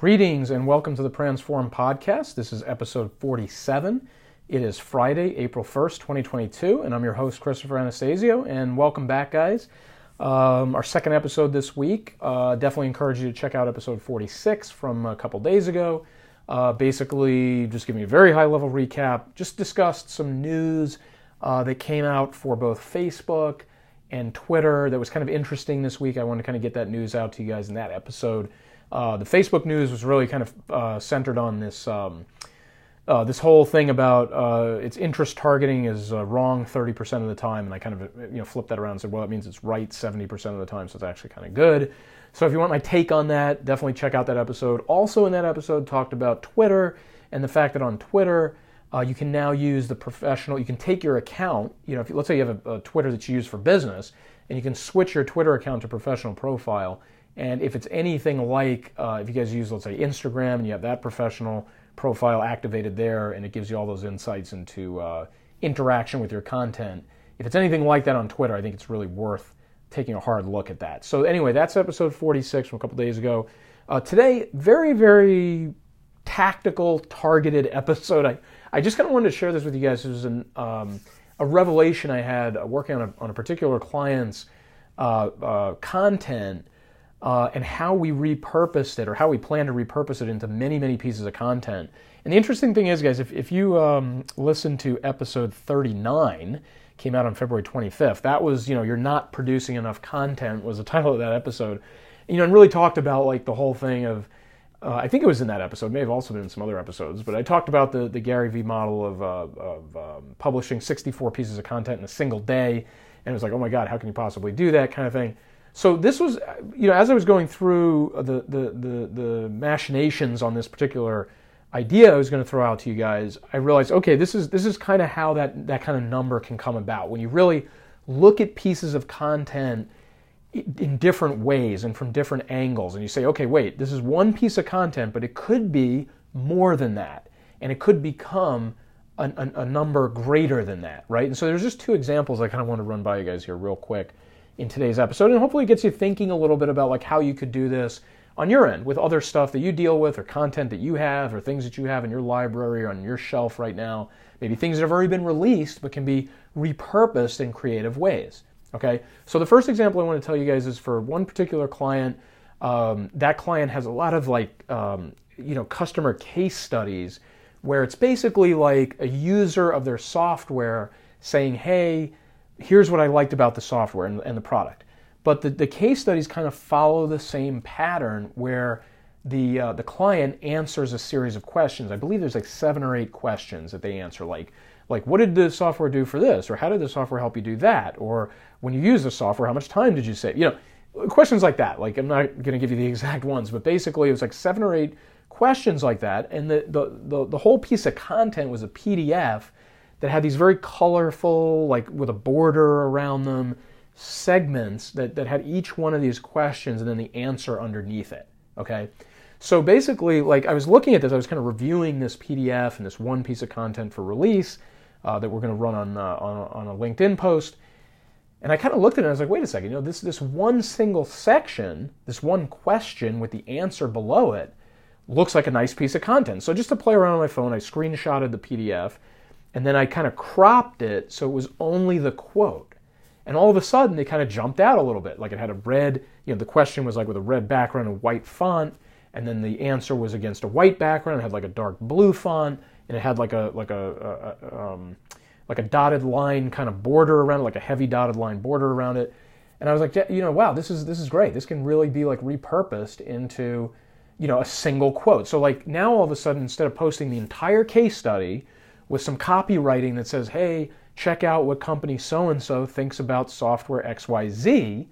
Greetings and welcome to the Transform Podcast. This is episode 47. It is Friday, April 1st, 2022, and I'm your host, Christopher Anastasio, and welcome back, guys. Um, our second episode this week. Uh, definitely encourage you to check out episode 46 from a couple days ago. Uh, basically, just giving you a very high level recap, just discussed some news uh, that came out for both Facebook and Twitter that was kind of interesting this week. I wanted to kind of get that news out to you guys in that episode. Uh, the Facebook news was really kind of uh, centered on this um, uh, this whole thing about uh, its interest targeting is uh, wrong 30% of the time, and I kind of you know flipped that around and said, well, that means it's right 70% of the time, so it's actually kind of good. So if you want my take on that, definitely check out that episode. Also in that episode, talked about Twitter and the fact that on Twitter. You can now use the professional. You can take your account. You know, if let's say you have a, a Twitter that you use for business, and you can switch your Twitter account to professional profile and if it's anything like, uh, if you guys use, let's say, Instagram and you have that professional profile activated there and it gives you all those insights into uh, interaction with your content, if it's anything like that on Twitter, I think it's really worth taking a hard look at that. So, anyway, that's episode 46 from a couple days ago. Uh, today, very, very tactical, targeted episode. I, I just kind of wanted to share this with you guys. It was an, um, a revelation I had working on a, on a particular client's uh, uh, content uh, and how we repurposed it or how we plan to repurpose it into many, many pieces of content. And the interesting thing is, guys, if, if you um, listen to episode 39, came out on February 25th, that was, you know, you're not producing enough content was the title of that episode. You know, and really talked about like the whole thing of, uh, I think it was in that episode, may have also been in some other episodes, but I talked about the, the Gary Vee model of, uh, of um, publishing 64 pieces of content in a single day. And it was like, oh my God, how can you possibly do that kind of thing? So this was, you know, as I was going through uh, the, the, the, the machinations on this particular idea I was going to throw out to you guys, I realized, okay, this is this is kind of how that that kind of number can come about when you really look at pieces of content in different ways and from different angles, and you say, okay, wait, this is one piece of content, but it could be more than that, and it could become a, a, a number greater than that, right? And so there's just two examples I kind of want to run by you guys here real quick in today's episode, and hopefully it gets you thinking a little bit about like how you could do this on your end with other stuff that you deal with or content that you have or things that you have in your library or on your shelf right now. Maybe things that have already been released but can be repurposed in creative ways. Okay, so the first example I want to tell you guys is for one particular client. Um, that client has a lot of like um, you know customer case studies where it's basically like a user of their software saying, "Hey, here's what I liked about the software and, and the product. But the, the case studies kind of follow the same pattern where the, uh, the client answers a series of questions. I believe there's like seven or eight questions that they answer, like, like what did the software do for this? Or how did the software help you do that? Or when you use the software, how much time did you save? You know, questions like that. Like I'm not going to give you the exact ones, but basically it was like seven or eight questions like that. And the, the, the, the whole piece of content was a PDF that had these very colorful, like with a border around them, segments that, that had each one of these questions and then the answer underneath it. Okay? So basically, like I was looking at this, I was kind of reviewing this PDF and this one piece of content for release uh, that we're going to run on, uh, on, on a LinkedIn post. And I kind of looked at it and I was like, wait a second, you know, this, this one single section, this one question with the answer below it, looks like a nice piece of content. So just to play around on my phone, I screenshotted the PDF and then I kind of cropped it so it was only the quote. And all of a sudden, it kind of jumped out a little bit. Like it had a red, you know, the question was like with a red background and white font, and then the answer was against a white background. It had like a dark blue font, and it had like a like a, a, a um, like a dotted line kind of border around it, like a heavy dotted line border around it. And I was like, you know, wow, this is this is great. This can really be like repurposed into, you know, a single quote. So like now all of a sudden, instead of posting the entire case study with some copywriting that says, hey, check out what company so and so thinks about software XYZ,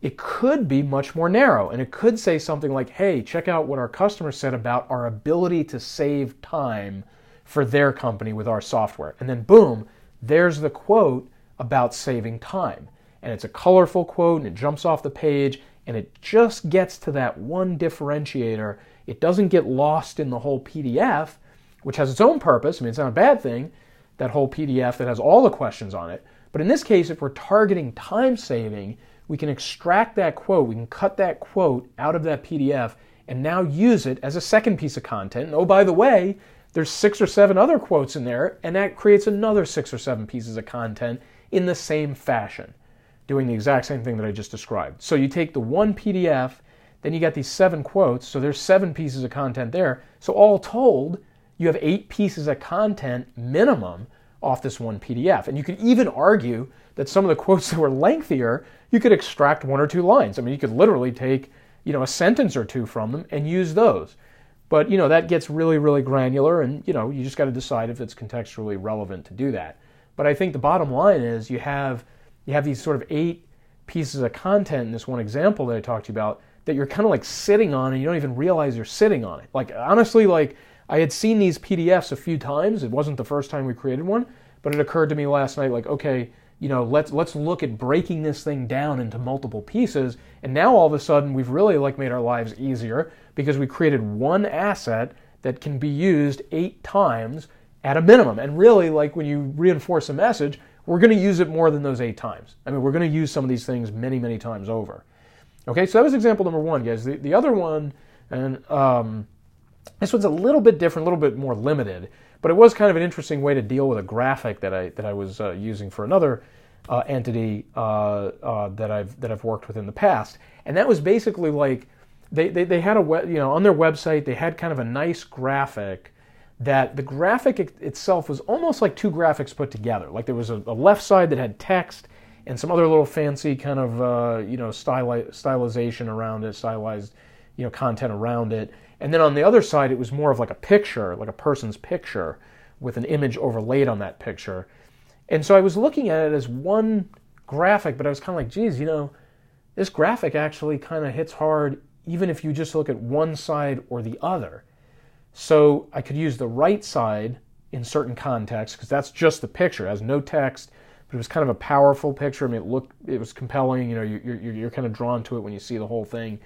it could be much more narrow. And it could say something like, hey, check out what our customer said about our ability to save time for their company with our software. And then, boom, there's the quote about saving time. And it's a colorful quote and it jumps off the page and it just gets to that one differentiator. It doesn't get lost in the whole PDF which has its own purpose. I mean, it's not a bad thing, that whole PDF that has all the questions on it. But in this case, if we're targeting time saving, we can extract that quote, we can cut that quote out of that PDF and now use it as a second piece of content. And oh, by the way, there's six or seven other quotes in there, and that creates another six or seven pieces of content in the same fashion, doing the exact same thing that I just described. So you take the one PDF, then you got these seven quotes, so there's seven pieces of content there. So all told, you have eight pieces of content minimum off this one PDF. And you could even argue that some of the quotes that were lengthier, you could extract one or two lines. I mean, you could literally take, you know, a sentence or two from them and use those. But, you know, that gets really, really granular and, you know, you just got to decide if it's contextually relevant to do that. But I think the bottom line is you have you have these sort of eight pieces of content in this one example that I talked to you about that you're kind of like sitting on and you don't even realize you're sitting on it. Like honestly, like I had seen these PDFs a few times. It wasn't the first time we created one, but it occurred to me last night like, okay, you know, let's let's look at breaking this thing down into multiple pieces. And now all of a sudden we've really like made our lives easier because we created one asset that can be used eight times at a minimum. And really, like when you reinforce a message, we're going to use it more than those eight times. I mean, we're going to use some of these things many, many times over. Okay, so that was example number one, guys. The, the other one, and um, this one's a little bit different, a little bit more limited, but it was kind of an interesting way to deal with a graphic that I that I was uh, using for another uh, entity uh, uh that I've that I've worked with in the past, and that was basically like they, they, they had a web, you know on their website they had kind of a nice graphic that the graphic itself was almost like two graphics put together. Like there was a, a left side that had text and some other little fancy kind of uh, you know styli- stylization around it, stylized you know content around it, and then on the other side it was more of like a picture, like a person's picture with an image overlaid on that picture. And so I was looking at it as one graphic, but I was kind of like, geez, you know, this graphic actually kind of hits hard even if you just look at one side or the other. So I could use the right side in certain contexts because that's just the picture, it has no text, but it was kind of a powerful picture. I mean, it looked, it was compelling. You know, you're, you're, you're kind of drawn to it when you see the whole thing.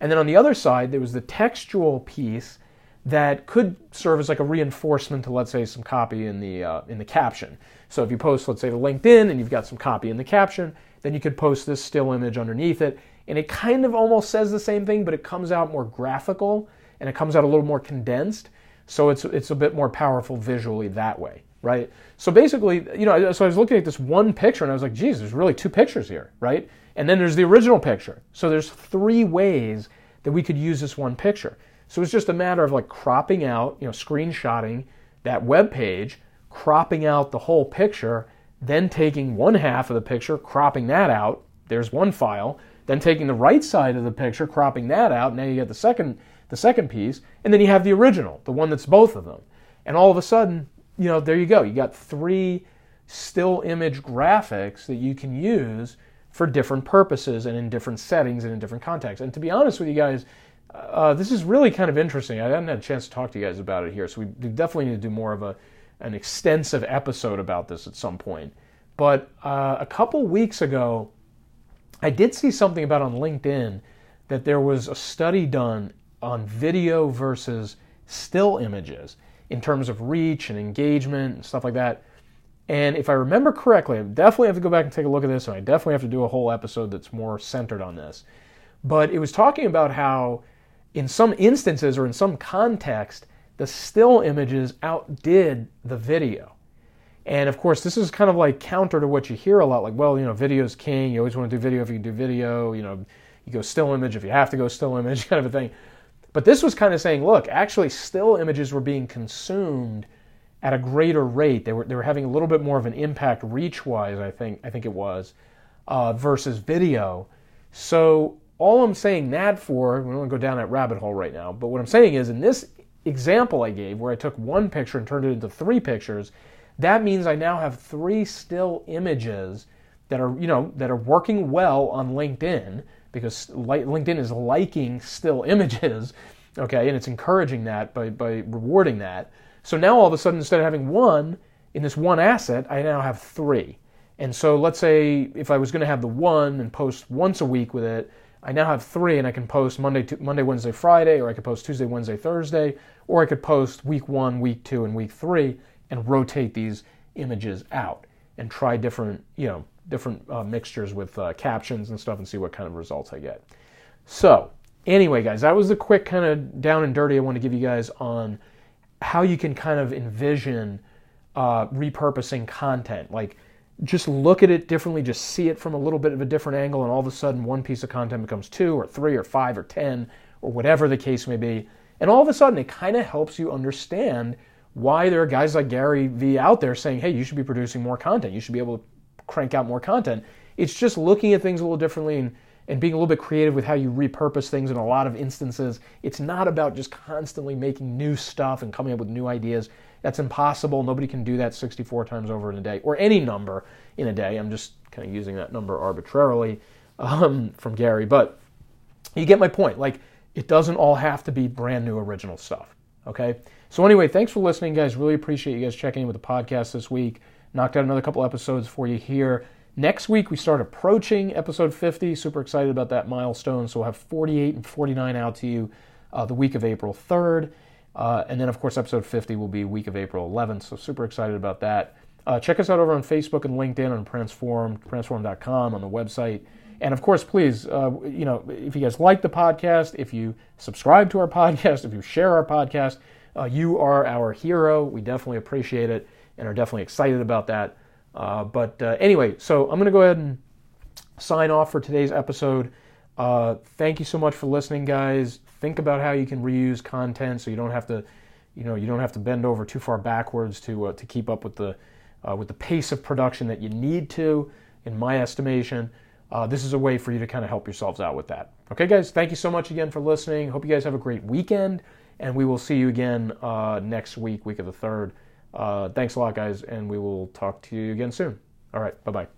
And then on the other side, there was the textual piece that could serve as like a reinforcement to, let's say, some copy in the uh, in the caption. So if you post, let's say, to LinkedIn and you've got some copy in the caption, then you could post this still image underneath it, and it kind of almost says the same thing, but it comes out more graphical and it comes out a little more condensed. So it's it's a bit more powerful visually that way, right? So basically, you know, so I was looking at this one picture and I was like, geez, there's really two pictures here, right? And then there's the original picture. So there's three ways that we could use this one picture. So it's just a matter of like cropping out, you know, screenshotting that web page, cropping out the whole picture, then taking one half of the picture, cropping that out. There's one file. Then taking the right side of the picture, cropping that out. Now you get the second the second piece, and then you have the original, the one that's both of them. And all of a sudden, you know, there you go. You got three still image graphics that you can use for different purposes and in different settings and in different contexts. And to be honest with you guys, uh, this is really kind of interesting. I haven't had a chance to talk to you guys about it here, so we definitely need to do more of a an extensive episode about this at some point. But uh, a couple weeks ago, I did see something about on LinkedIn that there was a study done on video versus still images in terms of reach and engagement and stuff like that. And if I remember correctly, I definitely have to go back and take a look at this, and I definitely have to do a whole episode that's more centered on this. But it was talking about how, in some instances or in some context, the still images outdid the video. And of course, this is kind of like counter to what you hear a lot like, well, you know, video's king. You always want to do video if you can do video. You know, you go still image if you have to go still image, kind of a thing. But this was kind of saying, look, actually, still images were being consumed at a greater rate. They were they were having a little bit more of an impact reach wise. I think I think it was uh, versus video. So all I'm saying that for we don't want to go down that rabbit hole right now. But what I'm saying is in this example I gave, where I took one picture and turned it into three pictures, that means I now have three still images that are you know that are working well on LinkedIn because LinkedIn is liking still images, okay, and it's encouraging that by by rewarding that. So now all of a sudden, instead of having one in this one asset, I now have three. And so let's say if I was going to have the one and post once a week with it, I now have three, and I can post Monday, Monday, Wednesday, Friday, or I could post Tuesday, Wednesday, Thursday, or I could post week one, week two, and week three, and rotate these images out and try different, you know, different uh, mixtures with uh, captions and stuff, and see what kind of results I get. So Anyway, guys, that was the quick kind of down and dirty I want to give you guys on how you can kind of envision uh, repurposing content. Like, just look at it differently, just see it from a little bit of a different angle, and all of a sudden, one piece of content becomes two or three or five or ten or whatever the case may be. And all of a sudden, it kind of helps you understand why there are guys like Gary Vee out there saying, hey, you should be producing more content. You should be able to crank out more content. It's just looking at things a little differently and, and being a little bit creative with how you repurpose things in a lot of instances. It's not about just constantly making new stuff and coming up with new ideas. That's impossible. Nobody can do that 64 times over in a day or any number in a day. I'm just kind of using that number arbitrarily um, from Gary. But you get my point. Like, it doesn't all have to be brand new original stuff. Okay? So, anyway, thanks for listening, guys. Really appreciate you guys checking in with the podcast this week. Knocked out another couple episodes for you here. Next week, we start approaching episode 50. Super excited about that milestone. So, we'll have 48 and 49 out to you uh, the week of April 3rd. Uh, and then, of course, episode 50 will be week of April 11th. So, super excited about that. Uh, check us out over on Facebook and LinkedIn on Transform, transform.com on the website. And of course, please, uh, you know, if you guys like the podcast, if you subscribe to our podcast, if you share our podcast, uh, you are our hero. We definitely appreciate it and are definitely excited about that. Uh, but uh, anyway, so I'm going to go ahead and sign off for today's episode. Uh, thank you so much for listening, guys. Think about how you can reuse content so you don't have to, you know, you don't have to bend over too far backwards to uh, to keep up with the with the pace of production that you need to, in my estimation uh, this is a way for you to kind of help yourselves out with that. Okay, guys, thank you so much again for listening. Hope you guys have a great weekend, and we will see you again uh, next week, week of the third. Uh, thanks a lot, guys, and we will talk to you again soon. All right, bye bye.